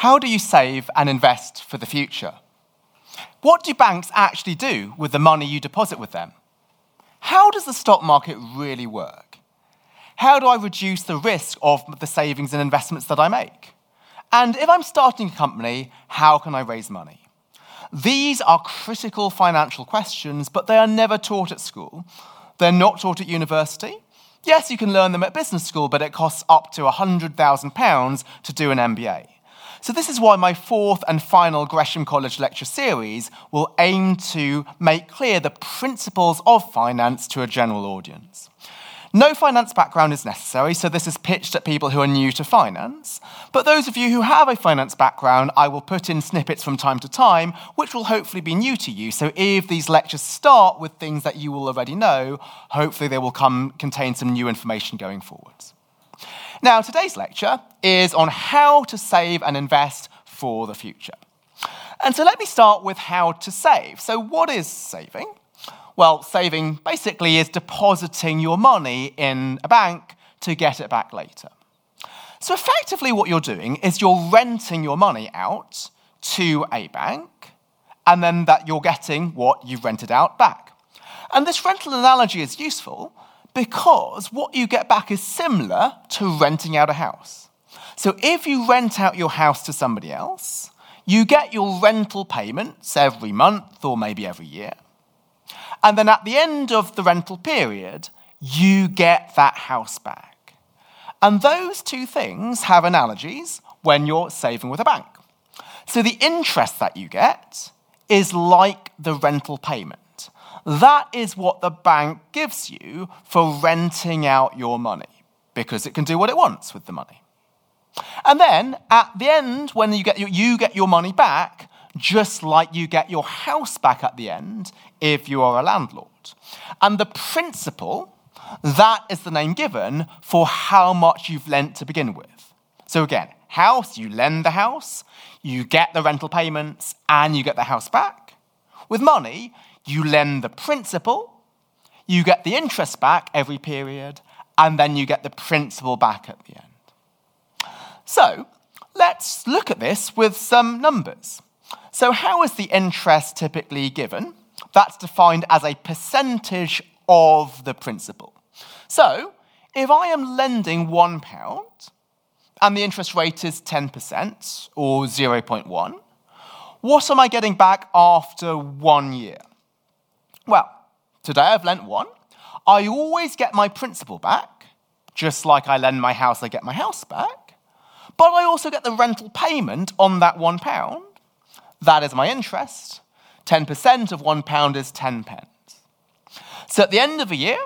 How do you save and invest for the future? What do banks actually do with the money you deposit with them? How does the stock market really work? How do I reduce the risk of the savings and investments that I make? And if I'm starting a company, how can I raise money? These are critical financial questions, but they are never taught at school. They're not taught at university. Yes, you can learn them at business school, but it costs up to £100,000 to do an MBA. So, this is why my fourth and final Gresham College lecture series will aim to make clear the principles of finance to a general audience. No finance background is necessary, so this is pitched at people who are new to finance. But those of you who have a finance background, I will put in snippets from time to time, which will hopefully be new to you. So if these lectures start with things that you will already know, hopefully they will come contain some new information going forwards. Now, today's lecture is on how to save and invest for the future. And so let me start with how to save. So, what is saving? Well, saving basically is depositing your money in a bank to get it back later. So, effectively, what you're doing is you're renting your money out to a bank, and then that you're getting what you've rented out back. And this rental analogy is useful because what you get back is similar to renting out a house. So, if you rent out your house to somebody else, you get your rental payments every month or maybe every year. And then at the end of the rental period, you get that house back. And those two things have analogies when you're saving with a bank. So the interest that you get is like the rental payment. That is what the bank gives you for renting out your money because it can do what it wants with the money. And then at the end, when you get your, you get your money back, just like you get your house back at the end if you are a landlord. And the principal, that is the name given for how much you've lent to begin with. So again, house, you lend the house, you get the rental payments, and you get the house back. With money, you lend the principal, you get the interest back every period, and then you get the principal back at the end. So, let's look at this with some numbers. So, how is the interest typically given? That's defined as a percentage of the principal. So, if I am lending one pound and the interest rate is 10% or 0.1, what am I getting back after one year? Well, today I've lent one. I always get my principal back, just like I lend my house, I get my house back. But I also get the rental payment on that one pound. That is my interest. 10% of one pound is 10 pence. So at the end of the year,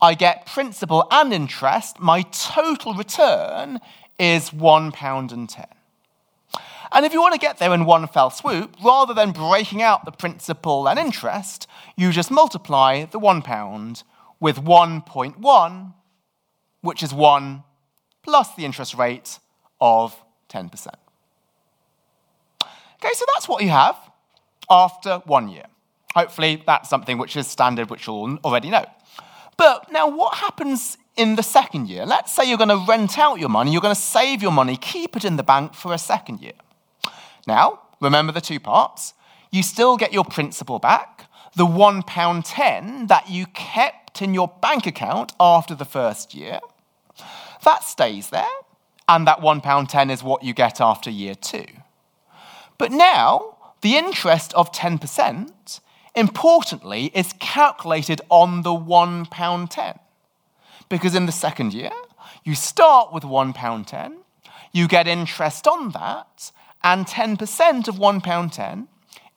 I get principal and interest. My total return is one pound and 10. And if you want to get there in one fell swoop, rather than breaking out the principal and interest, you just multiply the one pound with 1.1, which is 1 plus the interest rate of 10%. Okay, so that's what you have after one year. Hopefully, that's something which is standard, which you'll already know. But now, what happens in the second year? Let's say you're going to rent out your money, you're going to save your money, keep it in the bank for a second year. Now, remember the two parts. You still get your principal back, the £1.10 that you kept in your bank account after the first year. That stays there, and that £1.10 is what you get after year two. But now, the interest of 10%, importantly, is calculated on the £1.10. Because in the second year, you start with £1.10, you get interest on that, and 10% of £1.10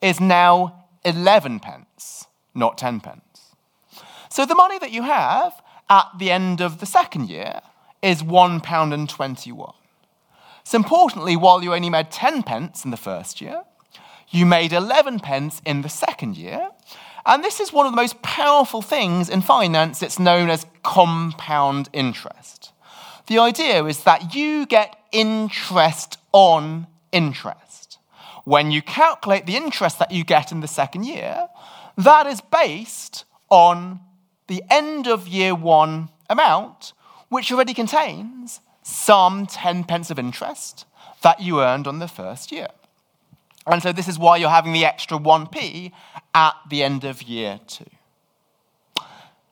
is now 11 pence, not 10 pence. So the money that you have at the end of the second year is £1.21. So importantly, while you only made 10 pence in the first year, you made 11 pence in the second year. And this is one of the most powerful things in finance. It's known as compound interest. The idea is that you get interest on interest. When you calculate the interest that you get in the second year, that is based on the end of year one amount, which already contains some 10 pence of interest. that you earned on the first year. And so this is why you're having the extra 1p at the end of year two.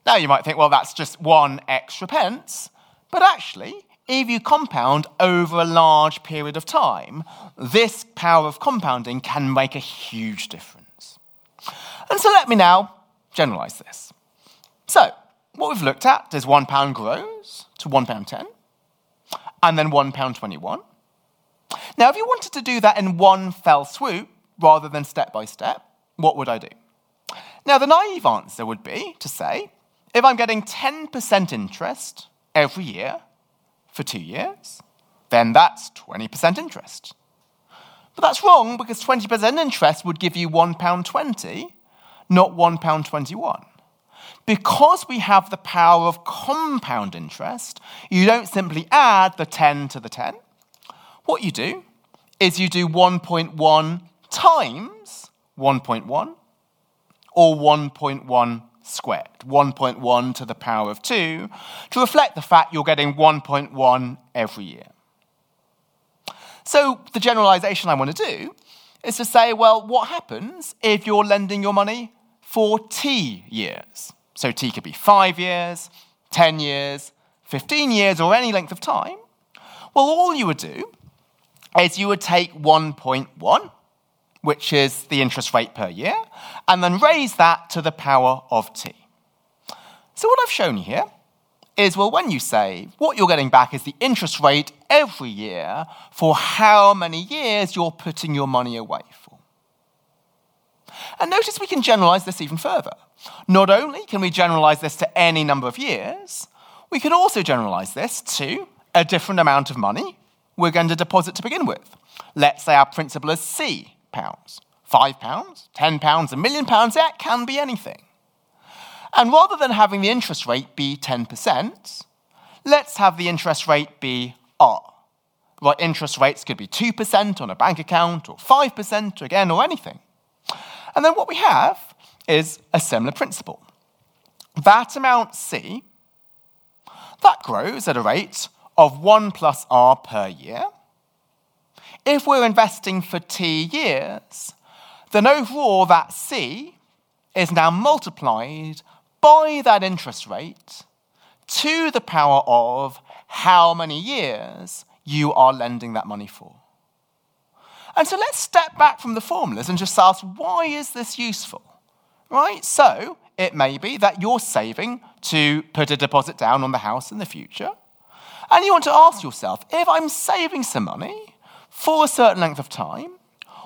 Now you might think, well, that's just one extra pence. But actually, if you compound over a large period of time, this power of compounding can make a huge difference. And so let me now generalize this. So, what we've looked at is one pound grows to one pound ten, and then one pound twenty-one. Now, if you wanted to do that in one fell swoop rather than step by step, what would I do? Now, the naive answer would be to say, if I'm getting 10% interest every year for two years, then that's 20% interest. But that's wrong because 20% interest would give you £1.20, not £1.21. Because we have the power of compound interest, you don't simply add the 10 to the 10. What you do is you do 1.1 times 1.1 or 1.1 squared, 1.1 to the power of 2, to reflect the fact you're getting 1.1 every year. So the generalization I want to do is to say, well, what happens if you're lending your money for T years? So T could be 5 years, 10 years, 15 years, or any length of time. Well, all you would do is you would take 1.1 which is the interest rate per year, and then raise that to the power of t. So, what I've shown you here is well, when you save, what you're getting back is the interest rate every year for how many years you're putting your money away for. And notice we can generalize this even further. Not only can we generalize this to any number of years, we can also generalize this to a different amount of money we're going to deposit to begin with. Let's say our principal is C pounds, five pounds, ten pounds, a million pounds, that can be anything. And rather than having the interest rate be 10%, let's have the interest rate be R. Right, interest rates could be 2% on a bank account, or 5% again, or anything. And then what we have is a similar principle. That amount C, that grows at a rate of 1 plus R per year if we're investing for T years, then overall that C is now multiplied by that interest rate to the power of how many years you are lending that money for. And so let's step back from the formulas and just ask why is this useful? Right? So it may be that you're saving to put a deposit down on the house in the future. And you want to ask yourself if I'm saving some money, for a certain length of time,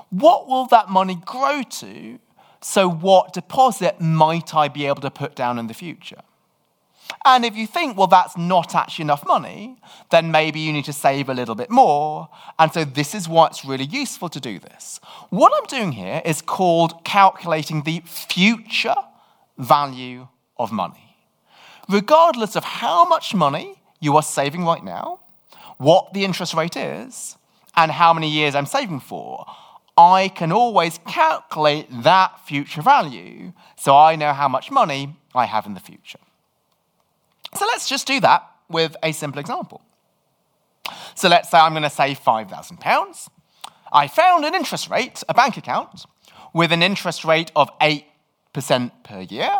what will that money grow to? So, what deposit might I be able to put down in the future? And if you think, well, that's not actually enough money, then maybe you need to save a little bit more. And so, this is why it's really useful to do this. What I'm doing here is called calculating the future value of money. Regardless of how much money you are saving right now, what the interest rate is, and how many years I'm saving for, I can always calculate that future value so I know how much money I have in the future. So let's just do that with a simple example. So let's say I'm going to save £5,000. I found an interest rate, a bank account, with an interest rate of 8% per year.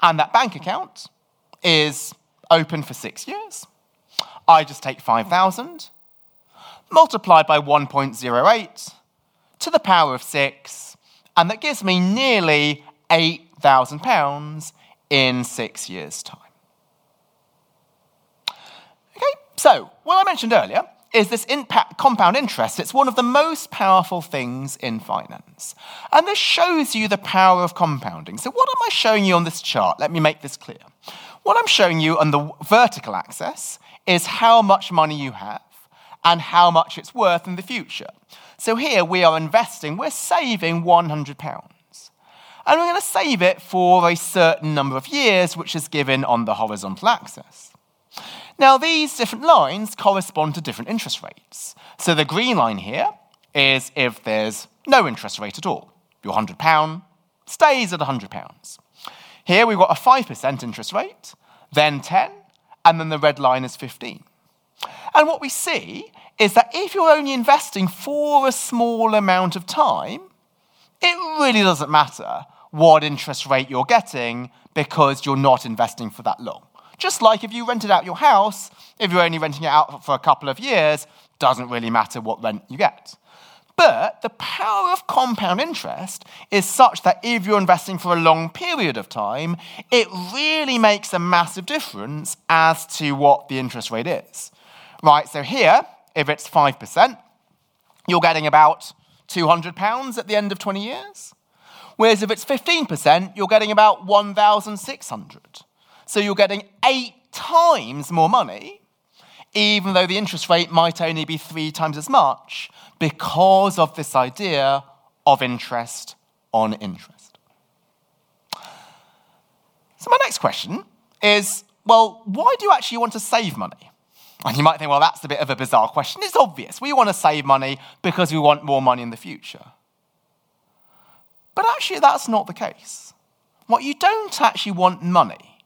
And that bank account is open for six years. I just take 5,000 multiplied by 1.08 to the power of 6, and that gives me nearly £8,000 in six years' time. Okay, so what I mentioned earlier is this impact, compound interest. It's one of the most powerful things in finance. And this shows you the power of compounding. So, what am I showing you on this chart? Let me make this clear. What I'm showing you on the vertical axis is how much money you have and how much it's worth in the future. So here we are investing, we're saving £100. And we're going to save it for a certain number of years, which is given on the horizontal axis. Now, these different lines correspond to different interest rates. So the green line here is if there's no interest rate at all. Your £100 stays at £100. Here we've got a 5% interest rate, then 10, and then the red line is 15. And what we see is that if you're only investing for a small amount of time, it really doesn't matter what interest rate you're getting because you're not investing for that long. Just like if you rented out your house, if you're only renting it out for a couple of years, doesn't really matter what rent you get. But the power of compound interest is such that if you're investing for a long period of time, it really makes a massive difference as to what the interest rate is. Right, so here, if it's 5%, you're getting about £200 at the end of 20 years. Whereas if it's 15%, you're getting about 1,600. So you're getting eight times more money, even though the interest rate might only be three times as much, because of this idea of interest on interest. So, my next question is well, why do you actually want to save money? And you might think, well, that's a bit of a bizarre question. It's obvious. We want to save money because we want more money in the future. But actually, that's not the case. What you don't actually want money.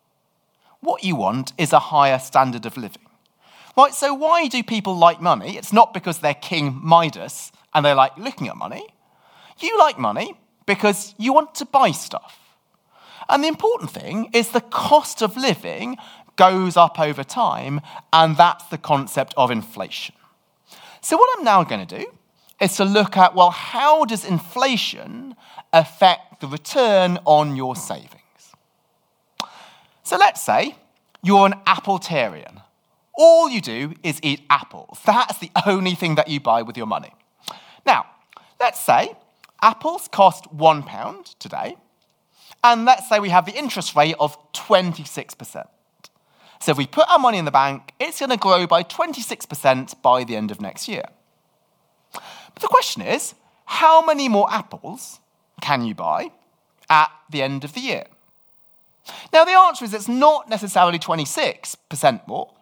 What you want is a higher standard of living. Right, so why do people like money? It's not because they're King Midas and they like looking at money. You like money because you want to buy stuff. And the important thing is the cost of living goes up over time, and that's the concept of inflation. So, what I'm now going to do is to look at well, how does inflation affect the return on your savings? So, let's say you're an Appletarian all you do is eat apples. That's the only thing that you buy with your money. Now, let's say apples cost one pound today, and let's say we have the interest rate of 26%. So if we put our money in the bank, it's going to grow by 26% by the end of next year. But the question is, how many more apples can you buy at the end of the year? Now, the answer is it's not necessarily 26% more.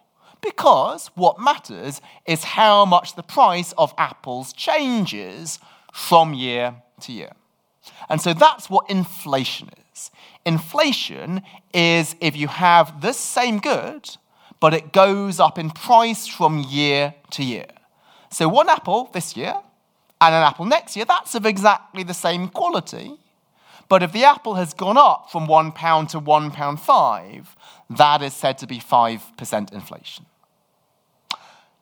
Because what matters is how much the price of apples changes from year to year. And so that's what inflation is. Inflation is if you have the same good, but it goes up in price from year to year. So one apple this year and an apple next year, that's of exactly the same quality. But if the apple has gone up from one pound to one pound five, that is said to be 5% inflation.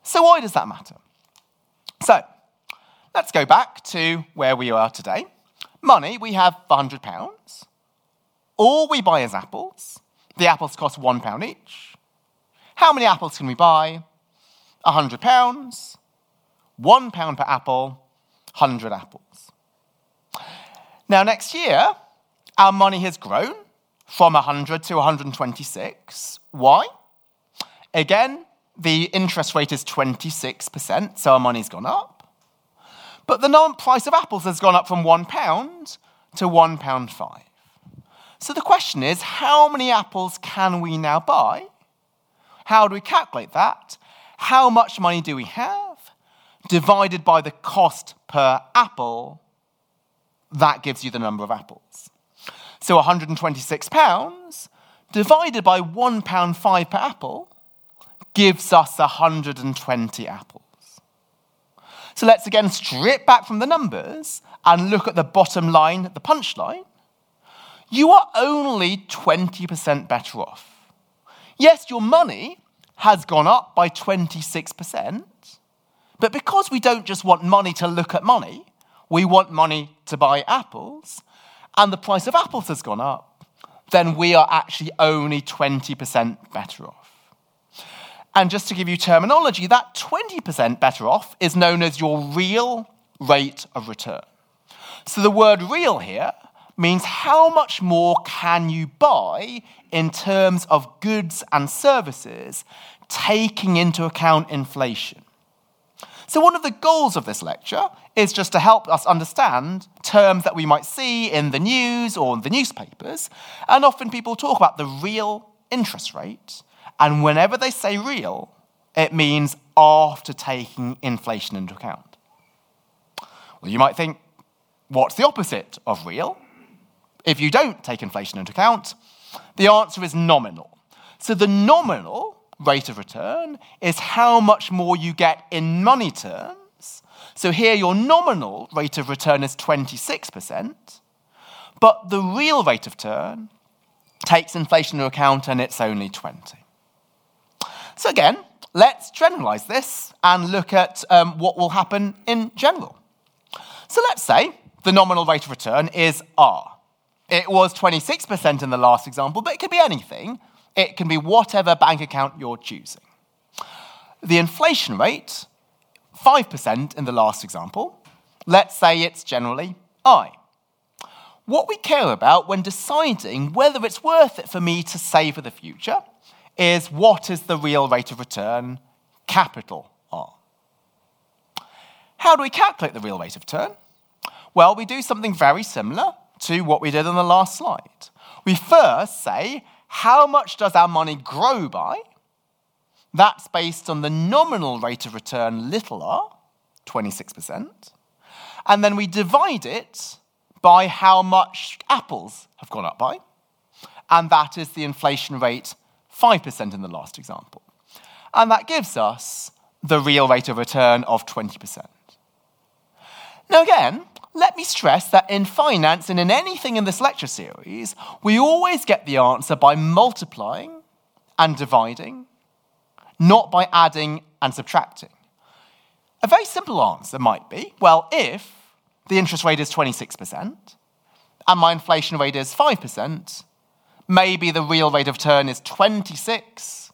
So, why does that matter? So, let's go back to where we are today. Money, we have £100. All we buy is apples. The apples cost £1 each. How many apples can we buy? A £100. £1 per apple, 100 apples. Now, next year, our money has grown from 100 to 126. Why? Again, the interest rate is 26%, so our money's gone up. But the price of apples has gone up from £1 to £1.5. So the question is how many apples can we now buy? How do we calculate that? How much money do we have? Divided by the cost per apple, that gives you the number of apples. So £126 divided by £1.5 per apple gives us 120 apples. So let's again strip back from the numbers and look at the bottom line, the punchline. You are only 20% better off. Yes, your money has gone up by 26%, but because we don't just want money to look at money, we want money to buy apples, and the price of apples has gone up, then we are actually only 20% better off. And just to give you terminology, that 20% better off is known as your real rate of return. So the word real here means how much more can you buy in terms of goods and services, taking into account inflation. So, one of the goals of this lecture is just to help us understand terms that we might see in the news or in the newspapers. And often people talk about the real interest rate and whenever they say real, it means after taking inflation into account. Well, you might think, what's the opposite of real? If you don't take inflation into account, the answer is nominal. So the nominal rate of return is how much more you get in money terms. So here your nominal rate of return is 26%, but the real rate of return takes inflation into account and it's only 20. So again, let's generalize this and look at um, what will happen in general. So let's say the nominal rate of return is R. It was 26% in the last example, but it could be anything. It can be whatever bank account you're choosing. The inflation rate, 5% in the last example. Let's say it's generally I. What we care about when deciding whether it's worth it for me to save for the future is what is the real rate of return, capital R. How do we calculate the real rate of return? Well, we do something very similar to what we did on the last slide. We first say, how much does our money grow by? That's based on the nominal rate of return, little r, 26%. And then we divide it by how much apples have gone up by. And that is the inflation rate 5% in the last example. And that gives us the real rate of return of 20%. Now, again, let me stress that in finance and in anything in this lecture series, we always get the answer by multiplying and dividing, not by adding and subtracting. A very simple answer might be well, if the interest rate is 26% and my inflation rate is 5%, maybe the real rate of return is 26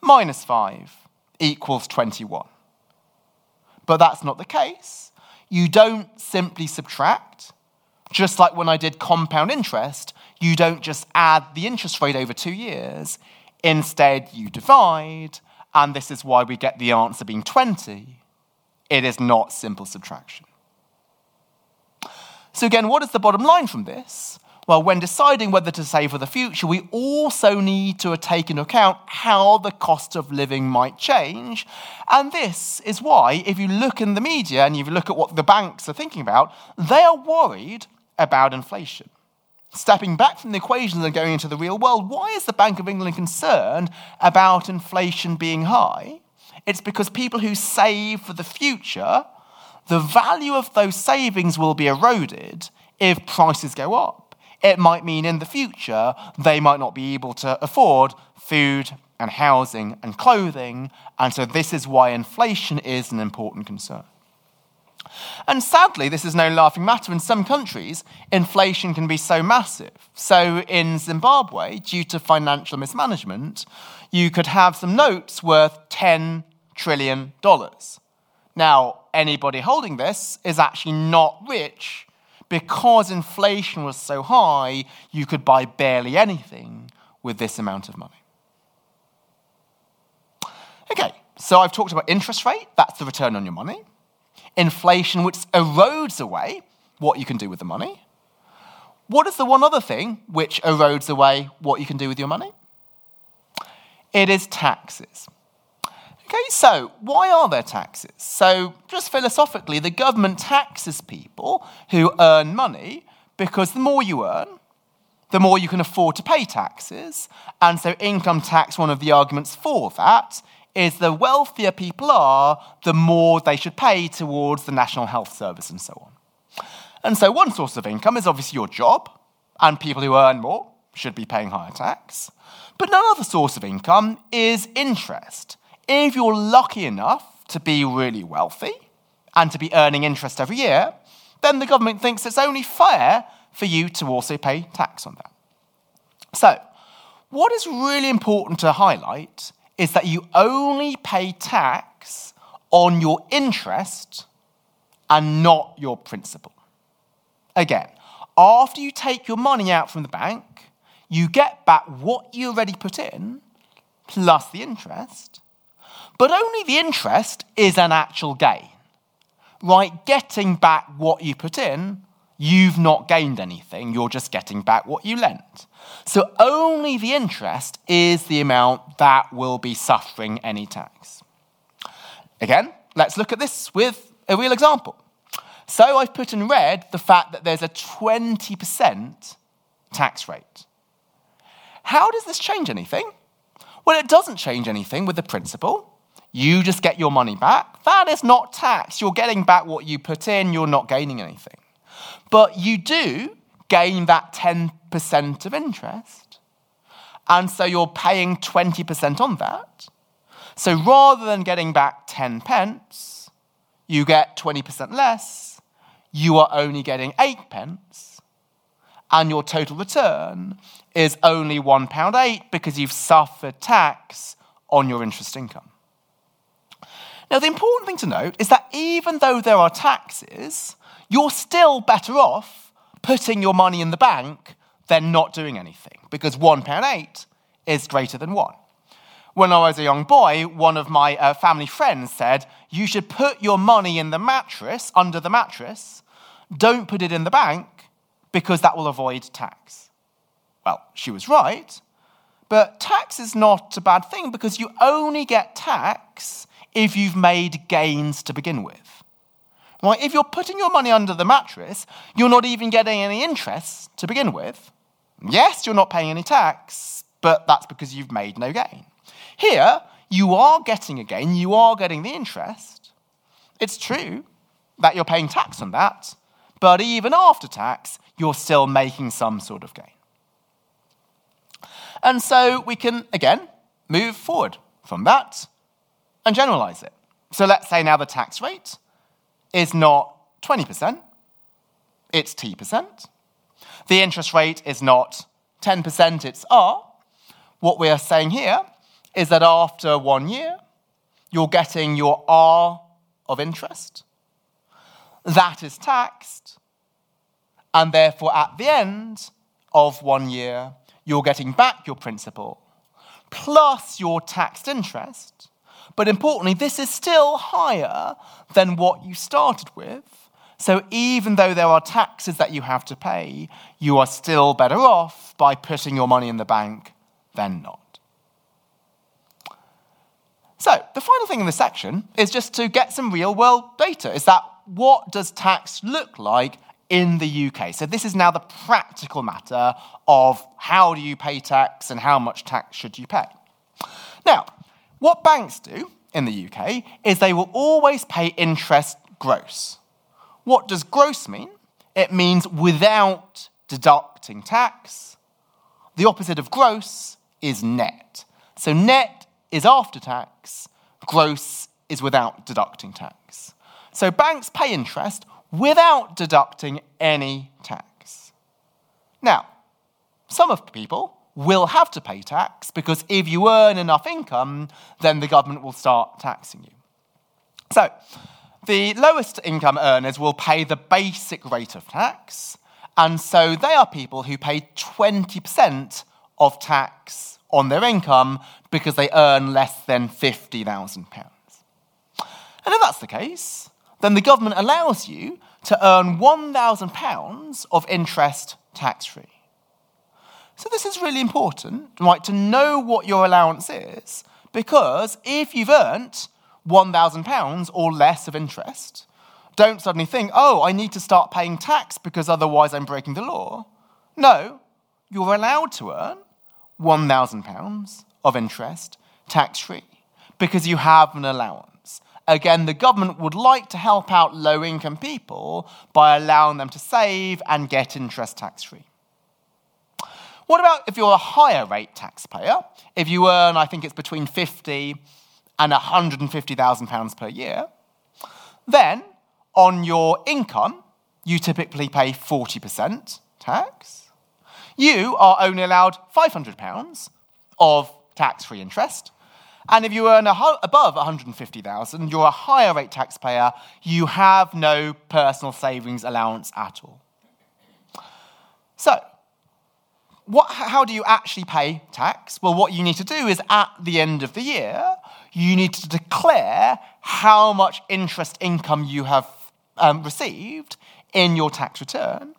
minus 5 equals 21. But that's not the case. You don't simply subtract. Just like when I did compound interest, you don't just add the interest rate over two years. Instead, you divide, and this is why we get the answer being 20. It is not simple subtraction. So, again, what is the bottom line from this? Well, when deciding whether to save for the future, we also need to take into account how the cost of living might change. And this is why, if you look in the media and you look at what the banks are thinking about, they are worried about inflation. Stepping back from the equations and going into the real world, why is the Bank of England concerned about inflation being high? It's because people who save for the future, the value of those savings will be eroded if prices go up it might mean in the future they might not be able to afford food and housing and clothing. And so this is why inflation is an important concern. And sadly, this is no laughing matter. In some countries, inflation can be so massive. So in Zimbabwe, due to financial mismanagement, you could have some notes worth $10 trillion. Now, anybody holding this is actually not rich because inflation was so high, you could buy barely anything with this amount of money. Okay, so I've talked about interest rate, that's the return on your money. Inflation, which erodes away what you can do with the money. What is the one other thing which erodes away what you can do with your money? It is taxes. Okay, so why are there taxes? So, just philosophically, the government taxes people who earn money because the more you earn, the more you can afford to pay taxes. And so, income tax, one of the arguments for that, is the wealthier people are, the more they should pay towards the National Health Service and so on. And so, one source of income is obviously your job, and people who earn more should be paying higher tax. But another source of income is interest. If you're lucky enough to be really wealthy and to be earning interest every year, then the government thinks it's only fair for you to also pay tax on that. So, what is really important to highlight is that you only pay tax on your interest and not your principal. Again, after you take your money out from the bank, you get back what you already put in plus the interest, but only the interest is an actual gain. Right? Getting back what you put in, you've not gained anything, you're just getting back what you lent. So only the interest is the amount that will be suffering any tax. Again, let's look at this with a real example. So I've put in red the fact that there's a 20% tax rate. How does this change anything? Well, it doesn't change anything with the principal. You just get your money back. That is not tax. You're getting back what you put in, you're not gaining anything. But you do gain that 10% of interest. And so you're paying 20% on that. So rather than getting back 10 pence, you get 20% less. You are only getting 8 pence. And your total return is only £1.8 because you've suffered tax on your interest income. Now, the important thing to note is that even though there are taxes, you're still better off putting your money in the bank than not doing anything because £1.8 is greater than 1. When I was a young boy, one of my uh, family friends said, You should put your money in the mattress, under the mattress. Don't put it in the bank because that will avoid tax. Well, she was right, but tax is not a bad thing because you only get tax if you've made gains to begin with. Right? If you're putting your money under the mattress, you're not even getting any interest to begin with. Yes, you're not paying any tax, but that's because you've made no gain. Here, you are getting a gain, you are getting the interest. It's true that you're paying tax on that, but even after tax, you're still making some sort of gain. And so we can, again, move forward from that and generalize it. So let's say now the tax rate is not 20%, it's T%. The interest rate is not 10%, it's R. What we are saying here is that after one year, you're getting your R of interest. That is taxed. And therefore, at the end of one year, you're getting back your principal plus your taxed interest. But importantly, this is still higher than what you started with. So even though there are taxes that you have to pay, you are still better off by putting your money in the bank than not. So the final thing in this section is just to get some real world data. Is that what does tax look like in the UK. So this is now the practical matter of how do you pay tax and how much tax should you pay. Now, what banks do in the UK is they will always pay interest gross. What does gross mean? It means without deducting tax. The opposite of gross is net. So net is after tax, gross is without deducting tax. So banks pay interest without deducting any tax. Now, some of people will have to pay tax because if you earn enough income, then the government will start taxing you. So, the lowest income earners will pay the basic rate of tax, and so they are people who pay 20% of tax on their income because they earn less than £50,000. And if that's the case, then the government allows you to earn £1,000 of interest tax free. So, this is really important, right, to know what your allowance is, because if you've earned £1,000 or less of interest, don't suddenly think, oh, I need to start paying tax because otherwise I'm breaking the law. No, you're allowed to earn £1,000 of interest tax free because you have an allowance. Again, the government would like to help out low income people by allowing them to save and get interest tax free. What about if you're a higher rate taxpayer? If you earn, I think it's between 50 and 150,000 pounds per year, then on your income, you typically pay 40% tax. You are only allowed 500 pounds of tax-free interest, and if you earn above 150,000, you're a higher rate taxpayer. You have no personal savings allowance at all. So, what, how do you actually pay tax? Well, what you need to do is at the end of the year, you need to declare how much interest income you have um, received in your tax return.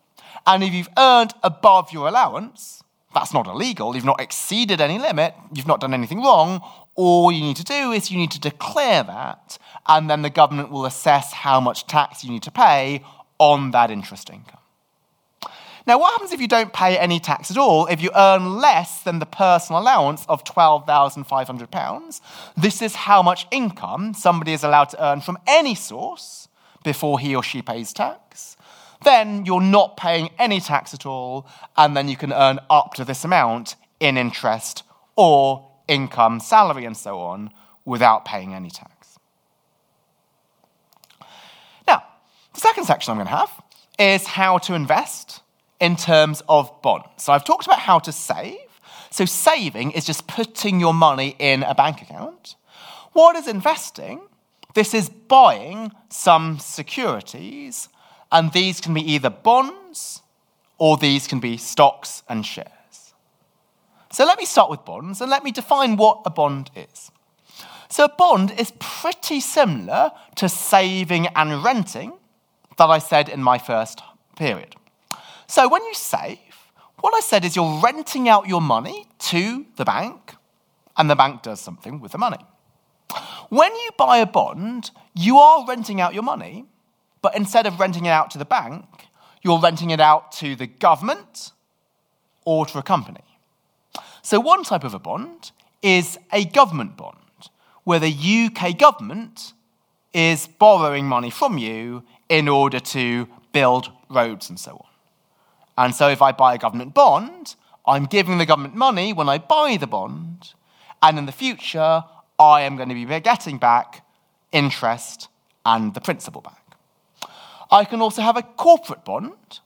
And if you've earned above your allowance, that's not illegal. You've not exceeded any limit. You've not done anything wrong. All you need to do is you need to declare that, and then the government will assess how much tax you need to pay on that interest income. Now, what happens if you don't pay any tax at all? If you earn less than the personal allowance of £12,500, this is how much income somebody is allowed to earn from any source before he or she pays tax. Then you're not paying any tax at all, and then you can earn up to this amount in interest or income, salary, and so on without paying any tax. Now, the second section I'm going to have is how to invest in terms of bonds. So I've talked about how to save. So saving is just putting your money in a bank account. What is investing? This is buying some securities, and these can be either bonds or these can be stocks and shares. So let me start with bonds and let me define what a bond is. So a bond is pretty similar to saving and renting that I said in my first period. So when you save, what I said is you're renting out your money to the bank, and the bank does something with the money. When you buy a bond, you are renting out your money, but instead of renting it out to the bank, you're renting it out to the government or to a company. So, one type of a bond is a government bond, where the UK government is borrowing money from you in order to build roads and so on. And so if I buy a government bond, I'm giving the government money when I buy the bond, and in the future, I am going to be getting back interest and the principal back. I can also have a corporate bond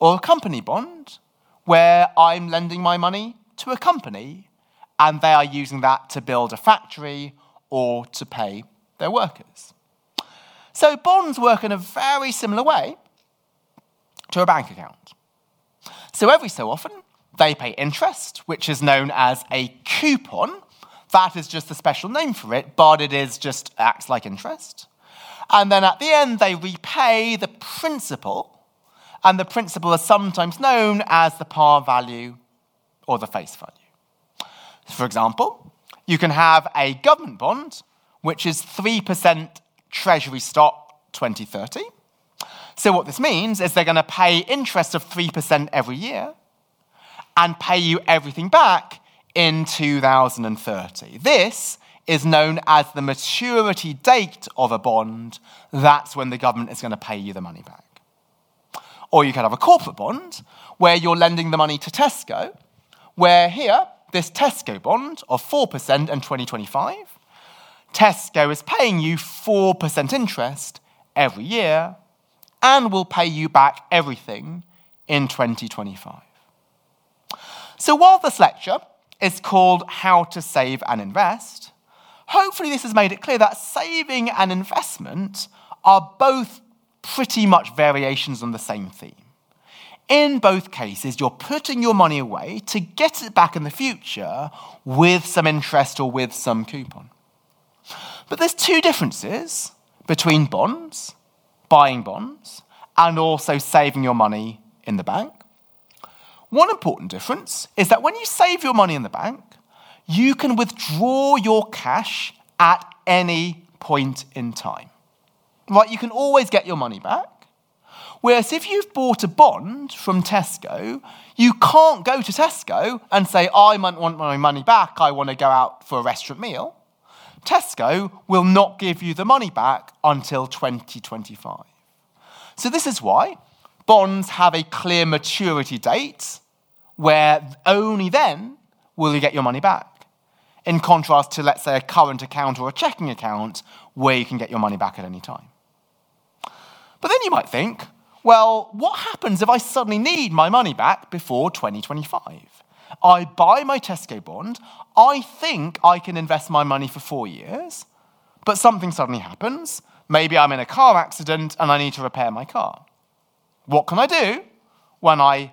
or a company bond where I'm lending my money to a company and they are using that to build a factory or to pay their workers. So bonds work in a very similar way to a bank account. So every so often, they pay interest, which is known as a coupon. That is just a special name for it, but it is just acts like interest. And then at the end, they repay the principal, and the principal is sometimes known as the par value or the face value. For example, you can have a government bond, which is 3% treasury stock 2030. So, what this means is they're going to pay interest of 3% every year and pay you everything back in 2030. This is known as the maturity date of a bond. That's when the government is going to pay you the money back. Or you could have a corporate bond where you're lending the money to Tesco, where here, this Tesco bond of 4% in 2025, Tesco is paying you 4% interest every year and will pay you back everything in 2025. So while this lecture is called How to Save and Invest, hopefully this has made it clear that saving and investment are both pretty much variations on the same theme. In both cases, you're putting your money away to get it back in the future with some interest or with some coupon. But there's two differences between bonds buying bonds, and also saving your money in the bank. One important difference is that when you save your money in the bank, you can withdraw your cash at any point in time. Right? You can always get your money back. Whereas if you've bought a bond from Tesco, you can't go to Tesco and say, I want my money back, I want to go out for a restaurant meal. Tesco will not give you the money back until 2025. So, this is why bonds have a clear maturity date where only then will you get your money back. In contrast to, let's say, a current account or a checking account where you can get your money back at any time. But then you might think, well, what happens if I suddenly need my money back before 2025? I buy my Tesco bond, I think I can invest my money for four years, but something suddenly happens. Maybe I'm in a car accident and I need to repair my car. What can I do when I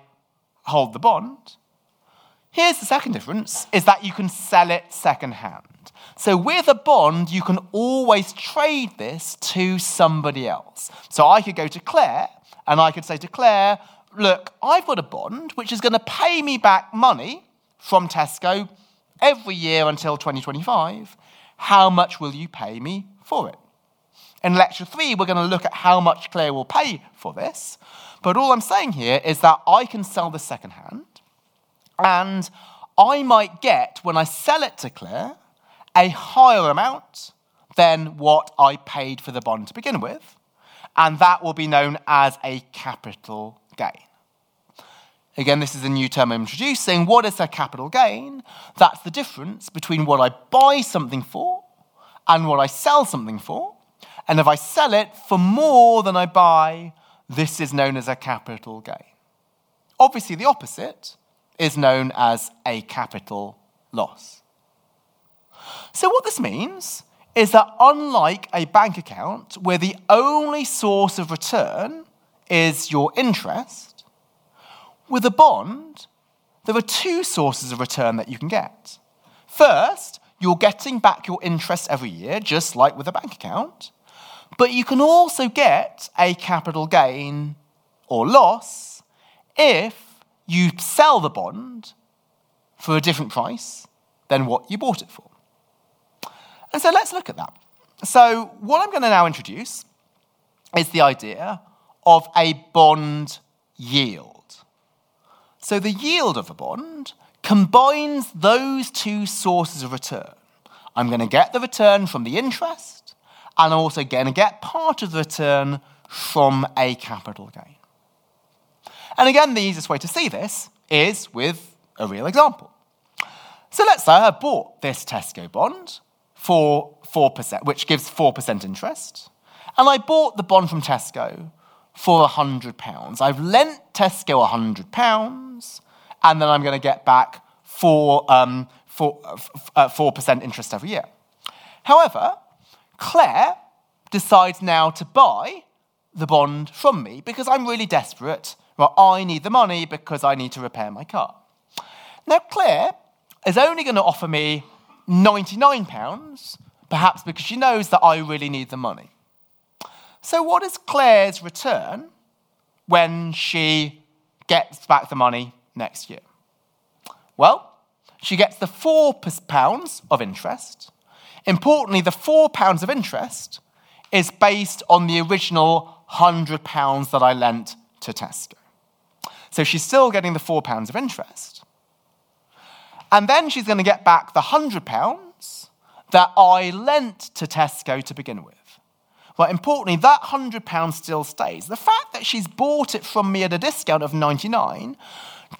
hold the bond? Here's the second difference is that you can sell it secondhand. So with a bond, you can always trade this to somebody else. So I could go to Claire and I could say to Claire, look, I've got a bond which is going to pay me back money from Tesco every year until 2025. How much will you pay me for it? In lecture three, we're going to look at how much Claire will pay for this. But all I'm saying here is that I can sell this secondhand, and I might get, when I sell it to Claire, a higher amount than what I paid for the bond to begin with, and that will be known as a capital gain. Again, this is a new term I'm introducing. What is a capital gain? That's the difference between what I buy something for and what I sell something for. And if I sell it for more than I buy, this is known as a capital gain. Obviously, the opposite is known as a capital loss. So, what this means is that unlike a bank account where the only source of return is your interest, with a bond, there are two sources of return that you can get. First, you're getting back your interest every year, just like with a bank account, but you can also get a capital gain or loss if you sell the bond for a different price than what you bought it for. And so let's look at that. So, what I'm going to now introduce is the idea of a bond yield. So, the yield of a bond combines those two sources of return. I'm going to get the return from the interest, and I'm also going to get part of the return from a capital gain. And again, the easiest way to see this is with a real example. So let's say I bought this Tesco bond for 4%, which gives 4% interest. And I bought the bond from Tesco for £100. I've lent Tesco £100, and then I'm going to get back 4, um, 4, uh, 4% interest every year. However, Claire decides now to buy the bond from me because I'm really desperate. Well, I need the money because I need to repair my car. Now, Claire is only going to offer me £99, perhaps because she knows that I really need the money. So, what is Claire's return when she gets back the money next year? Well, she gets the £4 of interest. Importantly, the £4 of interest is based on the original £100 that I lent to Tesco. So she's still getting the £4 of interest. And then she's going to get back the £100 that I lent to Tesco to begin with. Well, importantly, that £100 still stays. The fact that she's bought it from me at a discount of 99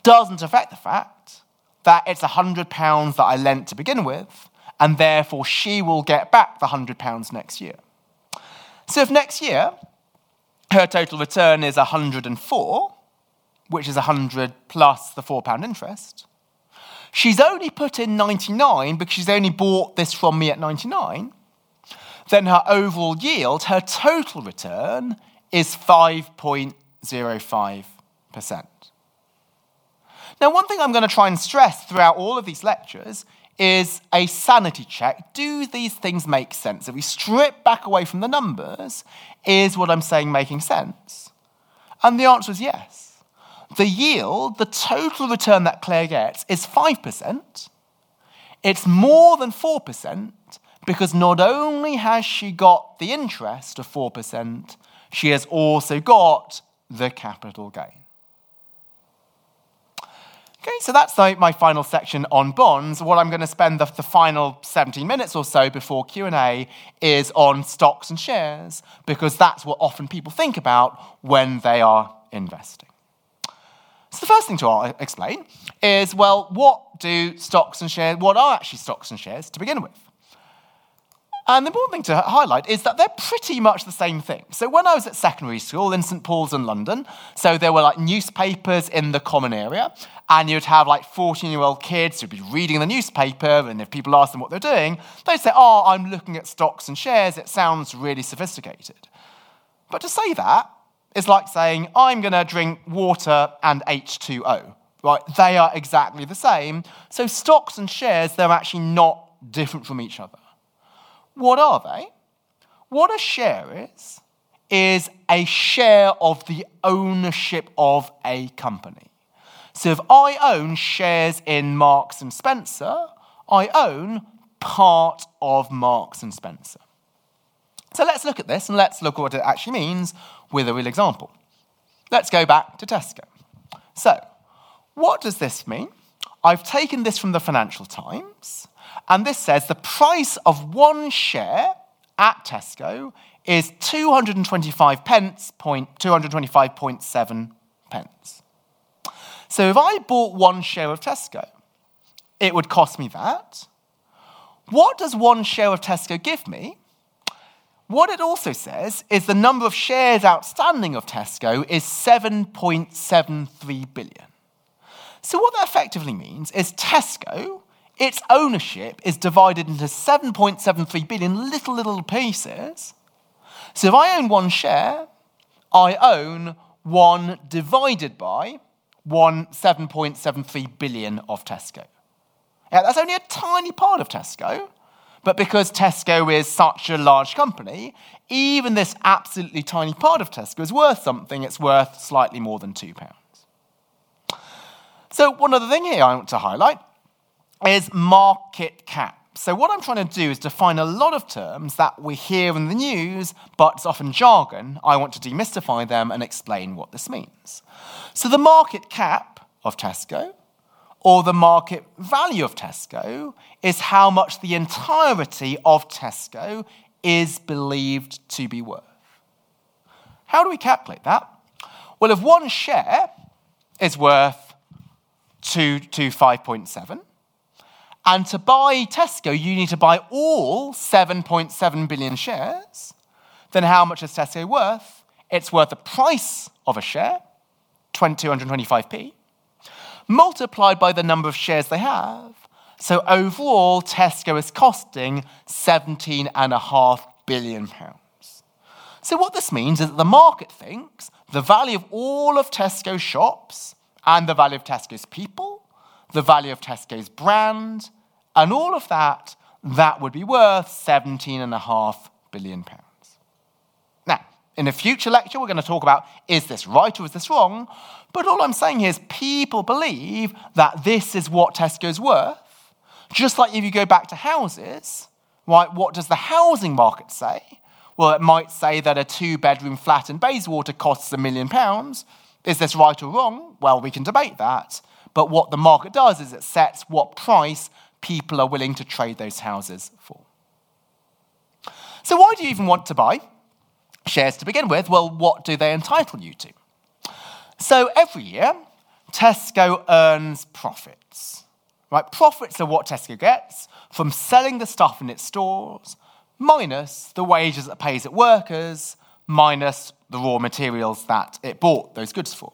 doesn't affect the fact that it's £100 that I lent to begin with, and therefore she will get back the £100 next year. So if next year her total return is 104, which is 100 plus the £4 interest, she's only put in 99 because she's only bought this from me at 99, then her overall yield, her total return, is 5.05%. Now, one thing I'm going to try and stress throughout all of these lectures is a sanity check. Do these things make sense? If we strip back away from the numbers, is what I'm saying making sense? And the answer is yes the yield, the total return that Claire gets, is 5%. It's more than 4% because not only has she got the interest of 4%, she has also got the capital gain. Okay, so that's my final section on bonds. What I'm going to spend the, the, final 17 minutes or so before Q&A is on stocks and shares, because that's what often people think about when they are investing. So the first thing to uh, explain is, well, what do stocks and shares, what are actually stocks and shares to begin with? And the important thing to highlight is that they're pretty much the same thing. So when I was at secondary school in St Paul's in London, so there were like newspapers in the common area, and you'd have like 14 year old kids who'd be reading the newspaper, and if people asked them what they're doing, they'd say, Oh, I'm looking at stocks and shares. It sounds really sophisticated. But to say that is like saying, I'm going to drink water and H2O. Right? They are exactly the same. So stocks and shares, they're actually not different from each other. What are they? What a share is, is a share of the ownership of a company. So if I own shares in Marks and Spencer, I own part of Marks and Spencer. So let's look at this and let's look at what it actually means with a real example. Let's go back to Tesco. So, what does this mean? I've taken this from the Financial Times, and this says the price of one share at Tesco is 225 pence, point, 225.7 pence. So if I bought one share of Tesco, it would cost me that. What does one share of Tesco give me? What it also says is the number of shares outstanding of Tesco is 7.73 billion. So, what that effectively means is Tesco, its ownership is divided into 7.73 billion little, little pieces. So, if I own one share, I own one divided by one 7.73 billion of Tesco. Now, that's only a tiny part of Tesco, but because Tesco is such a large company, even this absolutely tiny part of Tesco is worth something. It's worth slightly more than £2. So, one other thing here I want to highlight is market cap. So, what I'm trying to do is define a lot of terms that we hear in the news, but it's often jargon. I want to demystify them and explain what this means. So, the market cap of Tesco or the market value of Tesco is how much the entirety of Tesco is believed to be worth. How do we calculate that? Well, if one share is worth 2 to 5.7, and to buy Tesco, you need to buy all 7.7 billion shares, then how much is Tesco worth? It's worth the price of a share, 225p, multiplied by the number of shares they have. So overall, Tesco is costing 17.5 billion pounds. So what this means is that the market thinks the value of all of Tesco's shops and the value of Tesco's people, the value of Tesco's brand, and all of that, that would be worth 17.5 billion pounds. Now, in a future lecture, we're going to talk about is this right or is this wrong? But all I'm saying is people believe that this is what Tesco's worth. Just like if you go back to houses, right, what does the housing market say? Well, it might say that a two bedroom flat in Bayswater costs a million pounds. Is this right or wrong? Well, we can debate that. But what the market does is it sets what price people are willing to trade those houses for. So, why do you even want to buy shares to begin with? Well, what do they entitle you to? So every year, Tesco earns profits. Right? Profits are what Tesco gets from selling the stuff in its stores, minus the wages it pays its workers, minus the raw materials that it bought those goods for.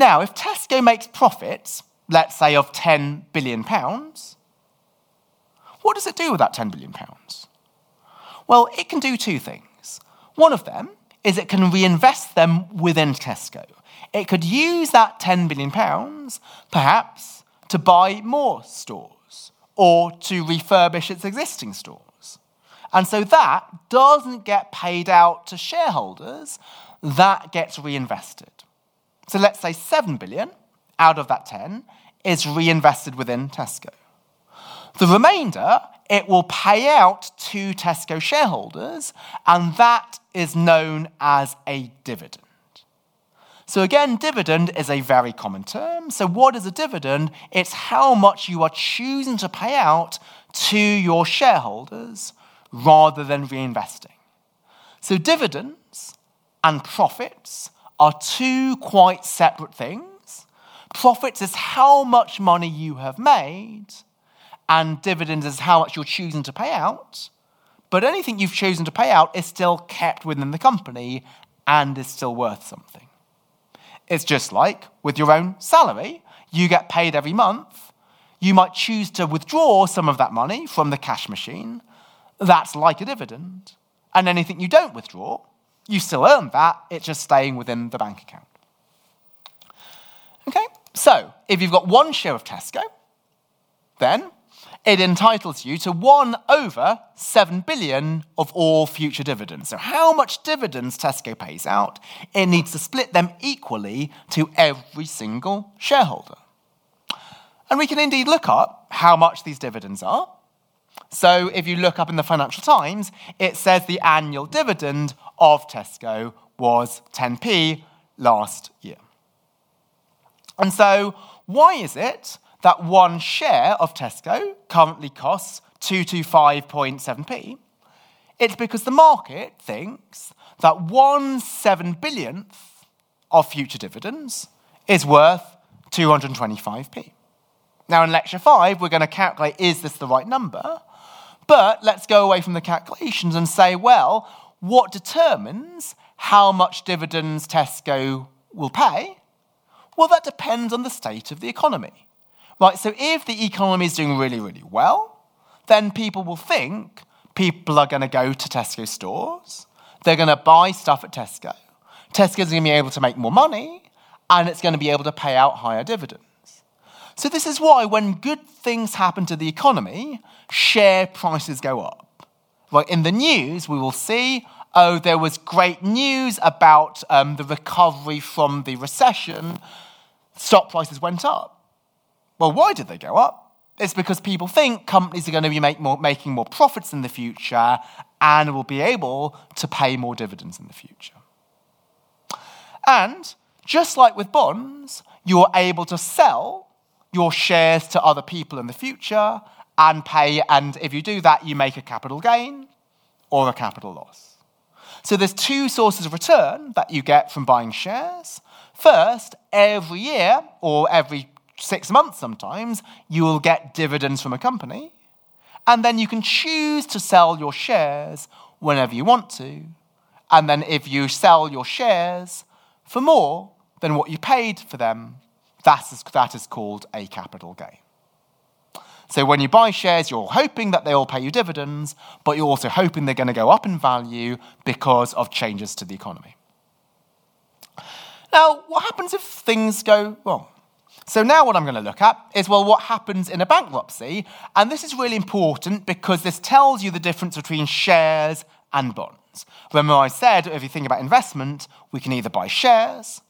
Now, if Tesco makes profits, let's say of 10 billion pounds, what does it do with that 10 billion pounds? Well, it can do two things. One of them is it can reinvest them within Tesco it could use that £10 billion, perhaps, to buy more stores or to refurbish its existing stores. And so that doesn't get paid out to shareholders, that gets reinvested. So let's say 7 billion out of that 10 is reinvested within Tesco. The remainder it will pay out to Tesco shareholders, and that is known as a dividend. So, again, dividend is a very common term. So, what is a dividend? It's how much you are choosing to pay out to your shareholders rather than reinvesting. So, dividends and profits are two quite separate things. Profits is how much money you have made, and dividends is how much you're choosing to pay out. But anything you've chosen to pay out is still kept within the company and is still worth something. It's just like with your own salary. You get paid every month. You might choose to withdraw some of that money from the cash machine. That's like a dividend. And anything you don't withdraw, you still earn that. It's just staying within the bank account. Okay, so if you've got one share of Tesco, then it entitles you to one over 7 billion of all future dividends. So, how much dividends Tesco pays out, it needs to split them equally to every single shareholder. And we can indeed look up how much these dividends are. So if you look up in the Financial Times, it says the annual dividend of Tesco was 10p last year. And so, why is it that one share of Tesco currently costs 225.7p? It's because the market thinks that one seven billionth of future dividends is worth 225p. Now, in lecture five, we're going to calculate is this the right number? But let's go away from the calculations and say, well, what determines how much dividends Tesco will pay? Well, that depends on the state of the economy. Right, so if the economy is doing really, really well, then people will think people are going to go to Tesco stores, they're going to buy stuff at Tesco. Tesco's going to be able to make more money, and it's going to be able to pay out higher dividends. So, this is why when good things happen to the economy, share prices go up. Right, in the news, we will see oh, there was great news about um, the recovery from the recession, stock prices went up. Well, why did they go up? It's because people think companies are going to be more, making more profits in the future and will be able to pay more dividends in the future. And just like with bonds, you're able to sell your shares to other people in the future and pay, and if you do that, you make a capital gain or a capital loss. So there's two sources of return that you get from buying shares. First, every year or every six months sometimes, you will get dividends from a company. And then you can choose to sell your shares whenever you want to. And then if you sell your shares for more than what you paid for them, that is, that is called a capital gain. So when you buy shares, you're hoping that they will pay you dividends, but you're also hoping they're going to go up in value because of changes to the economy. Now, what happens if things go wrong? So now what I'm going to look at is, well, what happens in a bankruptcy? And this is really important because this tells you the difference between shares and bonds. Remember I said, if you think about investment, we can either buy shares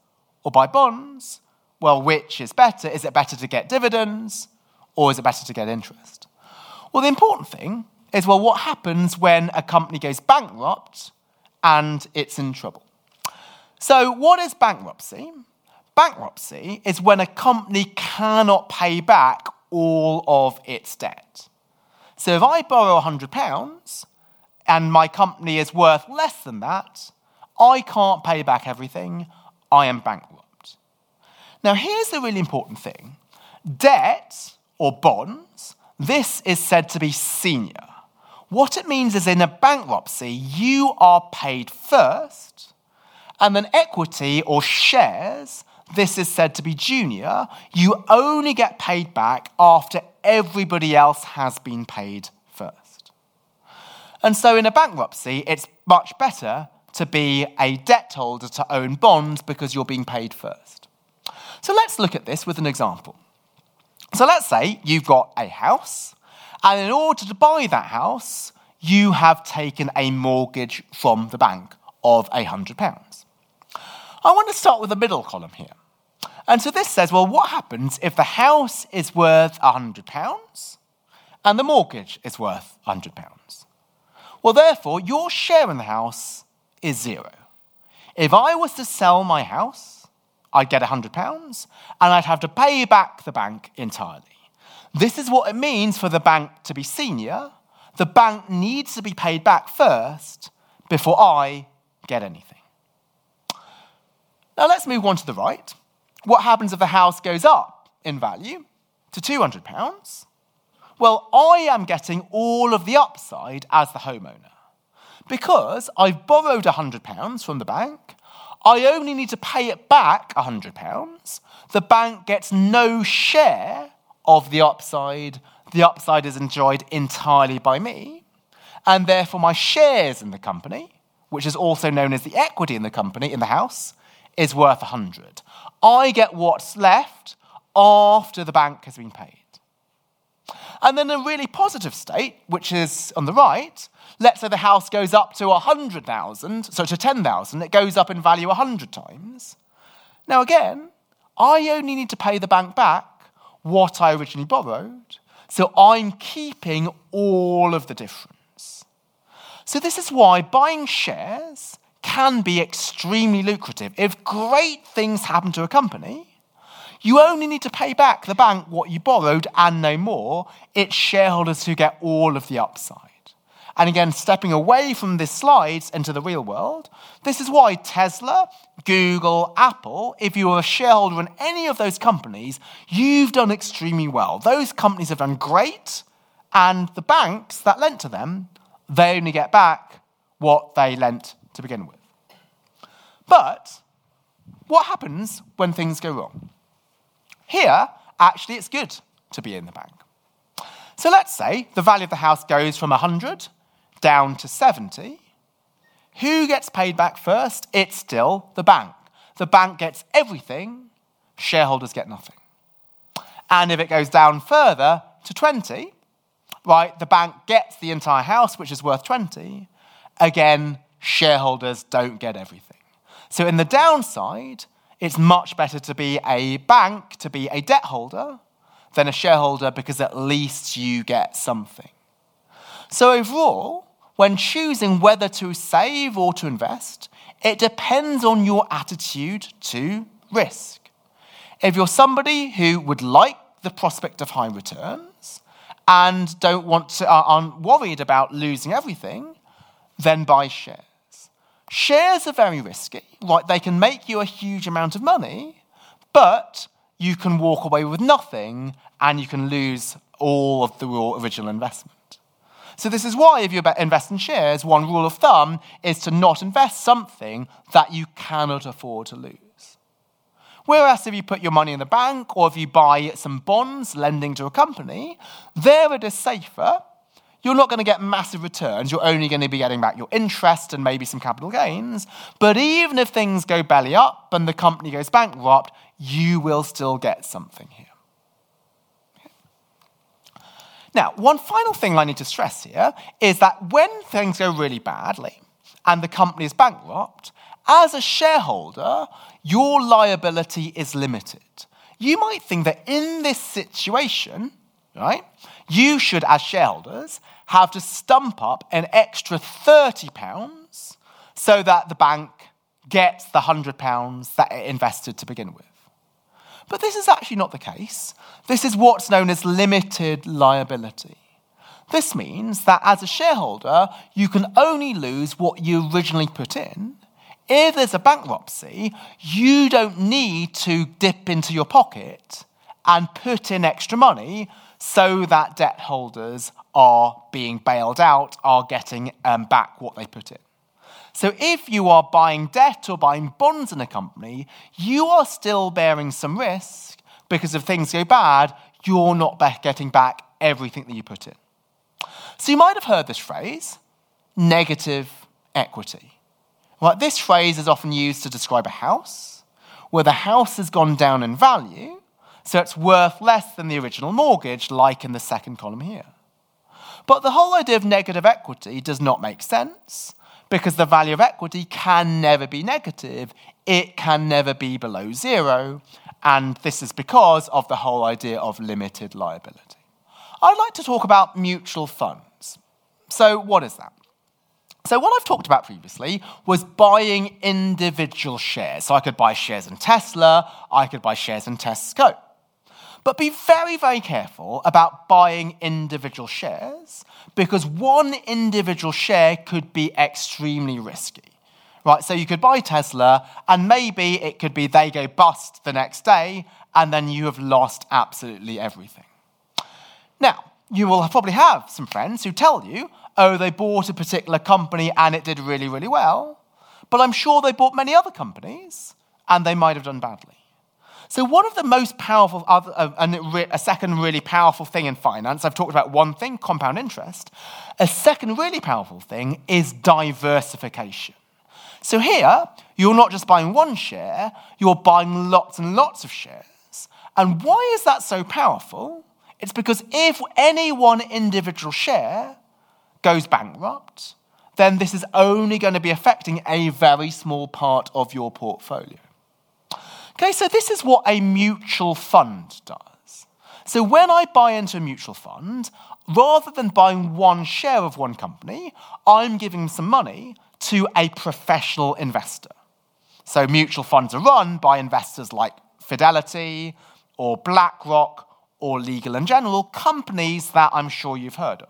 or buy bonds. Well, which is better? Is it better to get dividends or is it better to get interest? Well, the important thing is, well, what happens when a company goes bankrupt and it's in trouble? So, what is bankruptcy? Bankruptcy is when a company cannot pay back all of its debt. So, if I borrow £100 and my company is worth less than that, I can't pay back everything, I am bankrupt. Now, here's the really important thing debt or bonds, this is said to be senior. What it means is in a bankruptcy, you are paid first, and then equity or shares, this is said to be junior. You only get paid back after everybody else has been paid first. And so in a bankruptcy, it's much better to be a debt holder to own bonds because you're being paid first. So let's look at this with an example. So let's say you've got a house, and in order to buy that house, you have taken a mortgage from the bank of £100. I want to start with the middle column here. And so this says, well, what happens if the house is worth £100 and the mortgage is worth £100? Well, therefore, your share in the house is zero. If I was to sell my house, I'd get £100 and I'd have to pay back the bank entirely. This is what it means for the bank to be senior. The bank needs to be paid back first before I get anything. Now let's move on to the right. What happens if the house goes up in value to £200? Well, I am getting all of the upside as the homeowner because I've borrowed £100 from the bank I only need to pay it back £100. The bank gets no share of the upside. The upside is enjoyed entirely by me. And therefore, my shares in the company, which is also known as the equity in the company, in the house, is worth 100. I get what's left after the bank has been paid. And then a really positive state, which is on the right, let's say the house goes up to 100,000, so to 10,000, it goes up in value 100 times. Now, again, I only need to pay the bank back what I originally borrowed. So I'm keeping all of the difference. So this is why buying shares can be extremely lucrative. If great things happen to a company, you only need to pay back the bank what you borrowed and no more. It's shareholders who get all of the upside. And again, stepping away from this slide into the real world, this is why Tesla, Google, Apple, if you are a shareholder in any of those companies, you've done extremely well. Those companies have done great, and the banks that lent to them, they only get back what they lent to begin with. But what happens when things go wrong? Here, actually, it's good to be in the bank. So let's say the value of the house goes from 100 down to 70. Who gets paid back first? It's still the bank. The bank gets everything, shareholders get nothing. And if it goes down further to 20, right, the bank gets the entire house, which is worth 20. Again, shareholders don't get everything. So, in the downside, it's much better to be a bank, to be a debt holder, than a shareholder because at least you get something. So, overall, when choosing whether to save or to invest, it depends on your attitude to risk. If you're somebody who would like the prospect of high returns and don't want to, uh, aren't worried about losing everything, then buy shares. Shares are very risky, right? They can make you a huge amount of money, but you can walk away with nothing and you can lose all of the original investment. So, this is why, if you invest in shares, one rule of thumb is to not invest something that you cannot afford to lose. Whereas, if you put your money in the bank or if you buy some bonds lending to a company, there it is safer you're not going to get massive returns. You're only going to be getting back your interest and maybe some capital gains. But even if things go belly up and the company goes bankrupt, you will still get something here. Now, one final thing I need to stress here is that when things go really badly and the company is bankrupt, as a shareholder, your liability is limited. You might think that in this situation, right, you should, as shareholders, have to stump up an extra £30 so that the bank gets the £100 that it invested to begin with. But this is actually not the case. This is what's known as limited liability. This means that as a shareholder, you can only lose what you originally put in. If there's a bankruptcy, you don't need to dip into your pocket and put in extra money so that debt holders are being bailed out, are getting um, back what they put in. So if you are buying debt or buying bonds in a company, you are still bearing some risk because if things go bad, you're not getting back everything that you put in. So you might have heard this phrase, negative equity. Well, this phrase is often used to describe a house where the house has gone down in value so it's worth less than the original mortgage, like in the second column here. But the whole idea of negative equity does not make sense because the value of equity can never be negative, it can never be below zero, and this is because of the whole idea of limited liability. I'd like to talk about mutual funds. So, what is that? So, what I've talked about previously was buying individual shares. So, I could buy shares in Tesla, I could buy shares in Tesco. But be very, very careful about buying individual shares because one individual share could be extremely risky. Right, so you could buy Tesla, and maybe it could be they go bust the next day, and then you have lost absolutely everything. Now, you will probably have some friends who tell you, oh, they bought a particular company and it did really, really well. But I'm sure they bought many other companies and they might have done badly. So, one of the most powerful, other, uh, and a second really powerful thing in finance, I've talked about one thing, compound interest. A second really powerful thing is diversification. So, here, you're not just buying one share, you're buying lots and lots of shares. And why is that so powerful? It's because if any one individual share goes bankrupt, then this is only going to be affecting a very small part of your portfolio. Okay, so this is what a mutual fund does. So when I buy into a mutual fund, rather than buying one share of one company, I'm giving some money to a professional investor. So mutual funds are run by investors like Fidelity or BlackRock or Legal and General, companies that I'm sure you've heard of.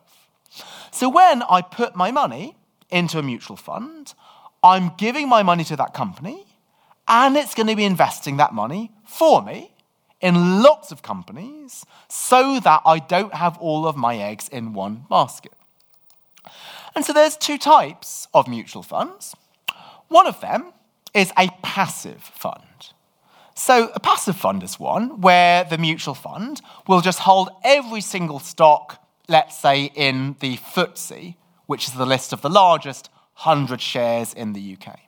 So when I put my money into a mutual fund, I'm giving my money to that company and it's going to be investing that money for me in lots of companies so that I don't have all of my eggs in one basket. And so there's two types of mutual funds. One of them is a passive fund. So a passive fund is one where the mutual fund will just hold every single stock, let's say in the FTSE, which is the list of the largest 100 shares in the UK.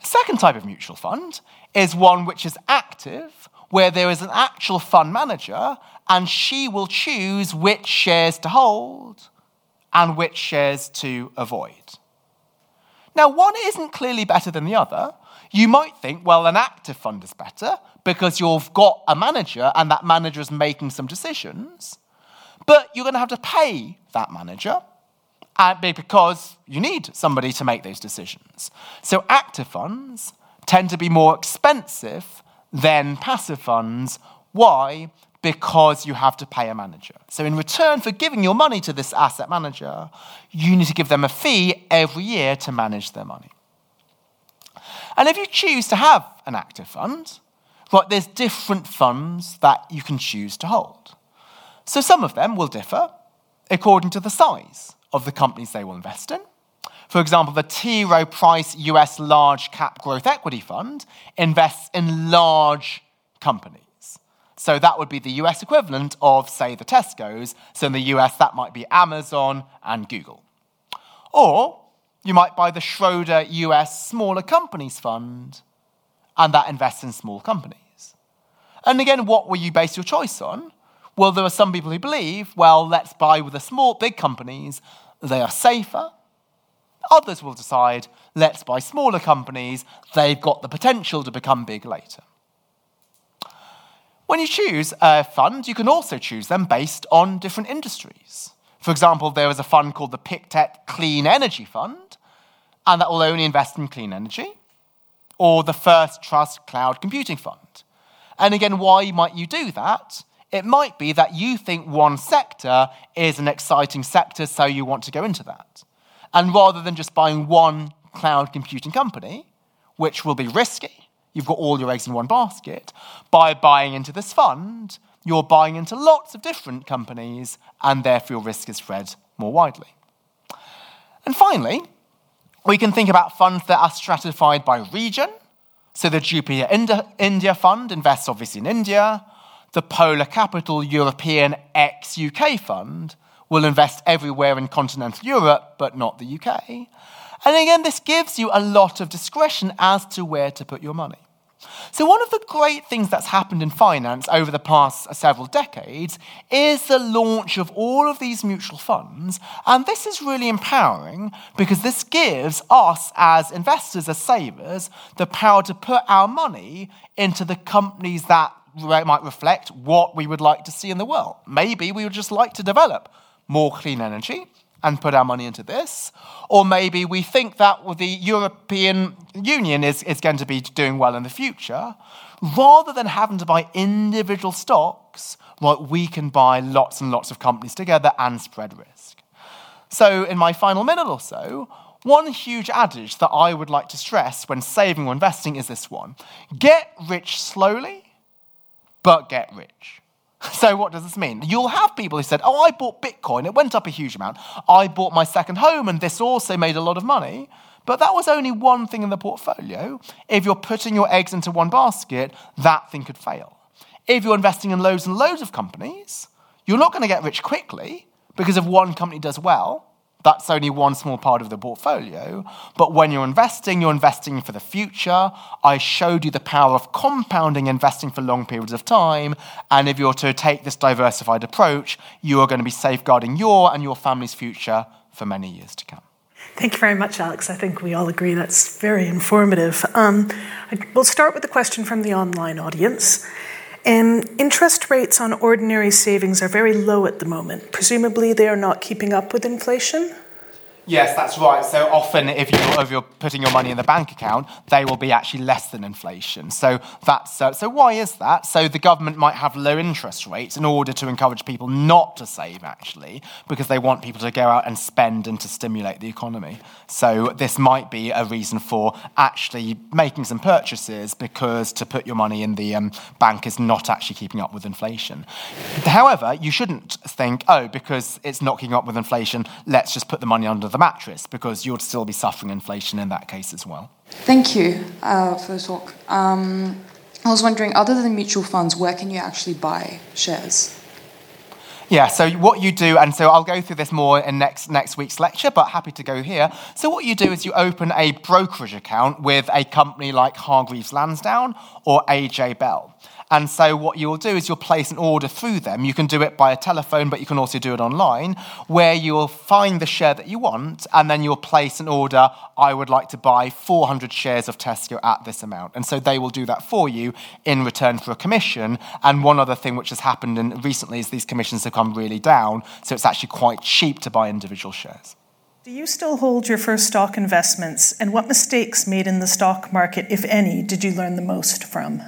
The second type of mutual fund is one which is active, where there is an actual fund manager and she will choose which shares to hold and which shares to avoid. Now, one isn't clearly better than the other. You might think, well, an active fund is better because you've got a manager and that manager is making some decisions, but you're going to have to pay that manager uh, because you need somebody to make those decisions. So, active funds tend to be more expensive than passive funds. Why? Because you have to pay a manager. So, in return for giving your money to this asset manager, you need to give them a fee every year to manage their money. And if you choose to have an active fund, right, there's different funds that you can choose to hold. So, some of them will differ according to the size of the companies they will invest in. For example, the T. Rowe Price US Large Cap Growth Equity Fund invests in large companies. So that would be the US equivalent of, say, the Tesco's. So in the US, that might be Amazon and Google. Or you might buy the Schroder US Smaller Companies Fund, and that invests in small companies. And again, what will you base your choice on? Well, there are some people who believe, well, let's buy with the small, big companies. They are safer, Others will decide, let's buy smaller companies, they've got the potential to become big later. When you choose a fund, you can also choose them based on different industries. For example, there is a fund called the Pictet Clean Energy Fund, and that will only invest in clean energy, or the First Trust Cloud Computing Fund. And again, why might you do that? It might be that you think one sector is an exciting sector, so you want to go into that. And rather than just buying one cloud computing company, which will be risky, you've got all your eggs in one basket, by buying into this fund, you're buying into lots of different companies, and therefore your risk is spread more widely. And finally, we can think about funds that are stratified by region. So the Jupiter India Fund invests obviously in India. The Polar Capital European ex UK Fund will invest everywhere in continental Europe, but not the UK. And again, this gives you a lot of discretion as to where to put your money. So, one of the great things that's happened in finance over the past several decades is the launch of all of these mutual funds. And this is really empowering because this gives us, as investors, as savers, the power to put our money into the companies that might reflect what we would like to see in the world. Maybe we would just like to develop more clean energy and put our money into this. Or maybe we think that the European Union is, is going to be doing well in the future. Rather than having to buy individual stocks, right, we can buy lots and lots of companies together and spread risk. So, in my final minute or so, one huge adage that I would like to stress when saving or investing is this one get rich slowly, but get rich. So, what does this mean? You'll have people who said, Oh, I bought Bitcoin, it went up a huge amount. I bought my second home, and this also made a lot of money. But that was only one thing in the portfolio. If you're putting your eggs into one basket, that thing could fail. If you're investing in loads and loads of companies, you're not going to get rich quickly because if one company does well, that's only one small part of the portfolio. But when you're investing, you're investing for the future. I showed you the power of compounding investing for long periods of time. And if you're to take this diversified approach, you are going to be safeguarding your and your family's future for many years to come. Thank you very much, Alex. I think we all agree that's very informative. Um, we'll start with a question from the online audience. Um, interest rates on ordinary savings are very low at the moment. Presumably, they are not keeping up with inflation. Yes, that's right. So often, if you're, if you're putting your money in the bank account, they will be actually less than inflation. So that's uh, so. Why is that? So the government might have low interest rates in order to encourage people not to save, actually, because they want people to go out and spend and to stimulate the economy. So this might be a reason for actually making some purchases because to put your money in the um, bank is not actually keeping up with inflation. However, you shouldn't think, oh, because it's not keeping up with inflation, let's just put the money under the the mattress because you'd still be suffering inflation in that case as well. Thank you uh, for the talk. Um, I was wondering, other than mutual funds, where can you actually buy shares? Yeah, so what you do, and so I'll go through this more in next, next week's lecture, but happy to go here. So, what you do is you open a brokerage account with a company like Hargreaves Lansdown or AJ Bell. And so what you'll do is you'll place an order through them. You can do it by a telephone, but you can also do it online, where you'll find the share that you want, and then you'll place an order. I would like to buy 400 shares of Tesco at this amount. And so they will do that for you in return for a commission. And one other thing which has happened in recently is these commissions have come really down. So it's actually quite cheap to buy individual shares. Do you still hold your first stock investments? And what mistakes made in the stock market, if any, did you learn the most from?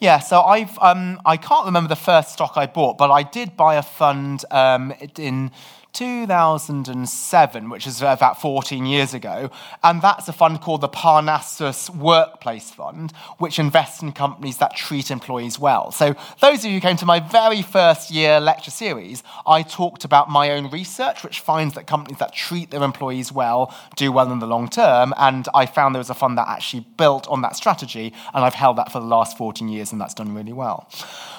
Yeah, so I've um, I can't remember the first stock I bought, but I did buy a fund um, in 2007, which is about 14 years ago. And that's a fund called the Parnassus Workplace Fund, which invests in companies that treat employees well. So, those of you who came to my very first year lecture series, I talked about my own research, which finds that companies that treat their employees well do well in the long term. And I found there was a fund that actually built on that strategy, and I've held that for the last 14 years, and that's done really well.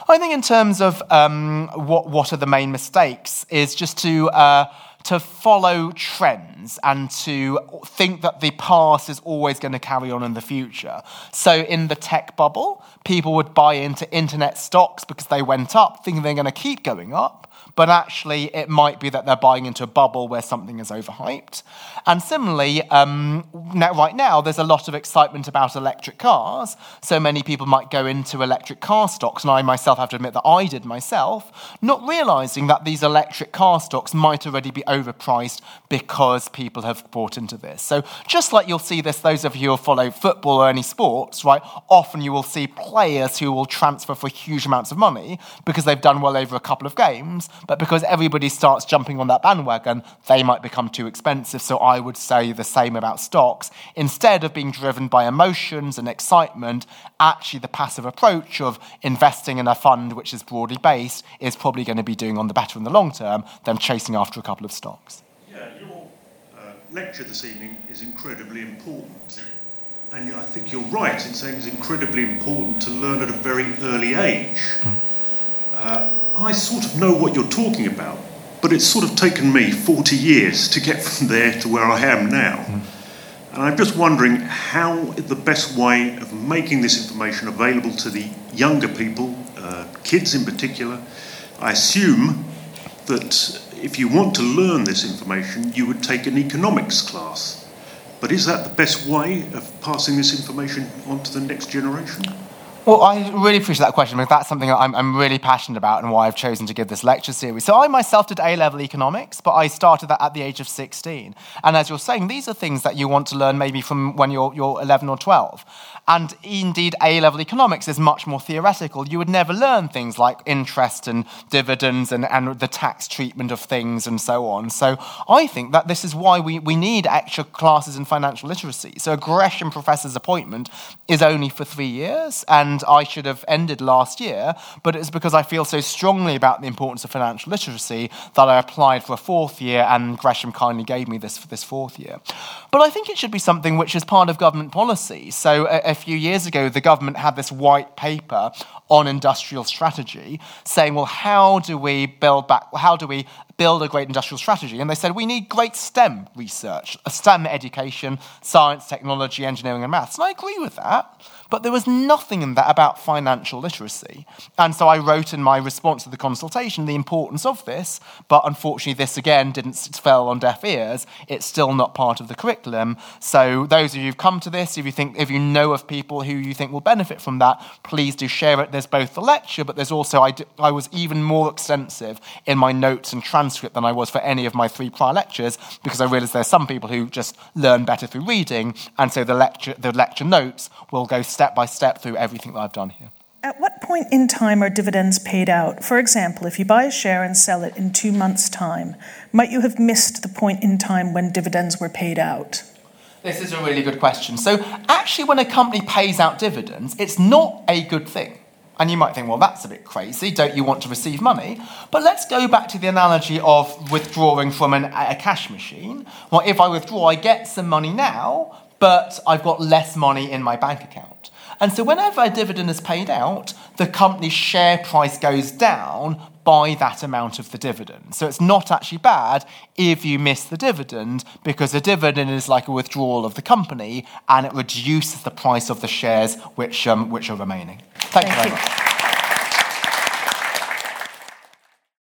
I think, in terms of um, what, what are the main mistakes, is just to uh, to follow trends and to think that the past is always going to carry on in the future. So, in the tech bubble, people would buy into internet stocks because they went up, thinking they're going to keep going up but actually it might be that they're buying into a bubble where something is overhyped. And similarly, um, now, right now, there's a lot of excitement about electric cars. So many people might go into electric car stocks, and I myself have to admit that I did myself, not realizing that these electric car stocks might already be overpriced because people have bought into this. So just like you'll see this, those of you who follow football or any sports, right, often you will see players who will transfer for huge amounts of money because they've done well over a couple of games, but because everybody starts jumping on that bandwagon, they might become too expensive. So I would say the same about stocks. Instead of being driven by emotions and excitement, actually the passive approach of investing in a fund which is broadly based is probably going to be doing on the better in the long term than chasing after a couple of stocks. Yeah, your uh, lecture this evening is incredibly important. And I think you're right in saying it's incredibly important to learn at a very early age. Uh, I sort of know what you're talking about, but it's sort of taken me 40 years to get from there to where I am now. Mm. And I'm just wondering how the best way of making this information available to the younger people, uh, kids in particular. I assume that if you want to learn this information, you would take an economics class. But is that the best way of passing this information on to the next generation? Well, I really appreciate that question because that's something I'm, I'm, really passionate about and why I've chosen to give this lecture series. So, I myself did A level economics, but I started that at the age of 16. And as you're saying, these are things that you want to learn maybe from when you're, you're 11 or 12. And indeed, A level economics is much more theoretical. You would never learn things like interest and dividends and, and the tax treatment of things and so on. So, I think that this is why we, we need extra classes in financial literacy. So, a Gresham professor's appointment is only for three years. And I should have ended last year, but it's because I feel so strongly about the importance of financial literacy that I applied for a fourth year, and Gresham kindly gave me this for this fourth year. But I think it should be something which is part of government policy. So a, a few years ago, the government had this white paper on industrial strategy saying, well, how do we build back, how do we build a great industrial strategy. And they said, we need great STEM research, STEM education, science, technology, engineering, and maths. And I agree with that. But there was nothing in that about financial literacy. And so I wrote in my response to the consultation the importance of this, but unfortunately, this again didn't fell on deaf ears. It's still not part of the curriculum. So those of you who've come to this, if you think if you know of people who you think will benefit from that, please do share it. There's both the lecture, but there's also I, I was even more extensive in my notes and transcript than I was for any of my three prior lectures because I realised there's some people who just learn better through reading, and so the lecture the lecture notes will go step by step through everything that I've done here. At what point in time are dividends paid out? For example, if you buy a share and sell it in two months' time, might you have missed the point in time when dividends were paid out? This is a really good question. So, actually, when a company pays out dividends, it's not a good thing. And you might think, well, that's a bit crazy. Don't you want to receive money? But let's go back to the analogy of withdrawing from an, a cash machine. Well, if I withdraw, I get some money now, but I've got less money in my bank account. And so, whenever a dividend is paid out, the company's share price goes down by that amount of the dividend. So, it's not actually bad if you miss the dividend because the dividend is like a withdrawal of the company and it reduces the price of the shares which, um, which are remaining. Thank, Thank you very you. much.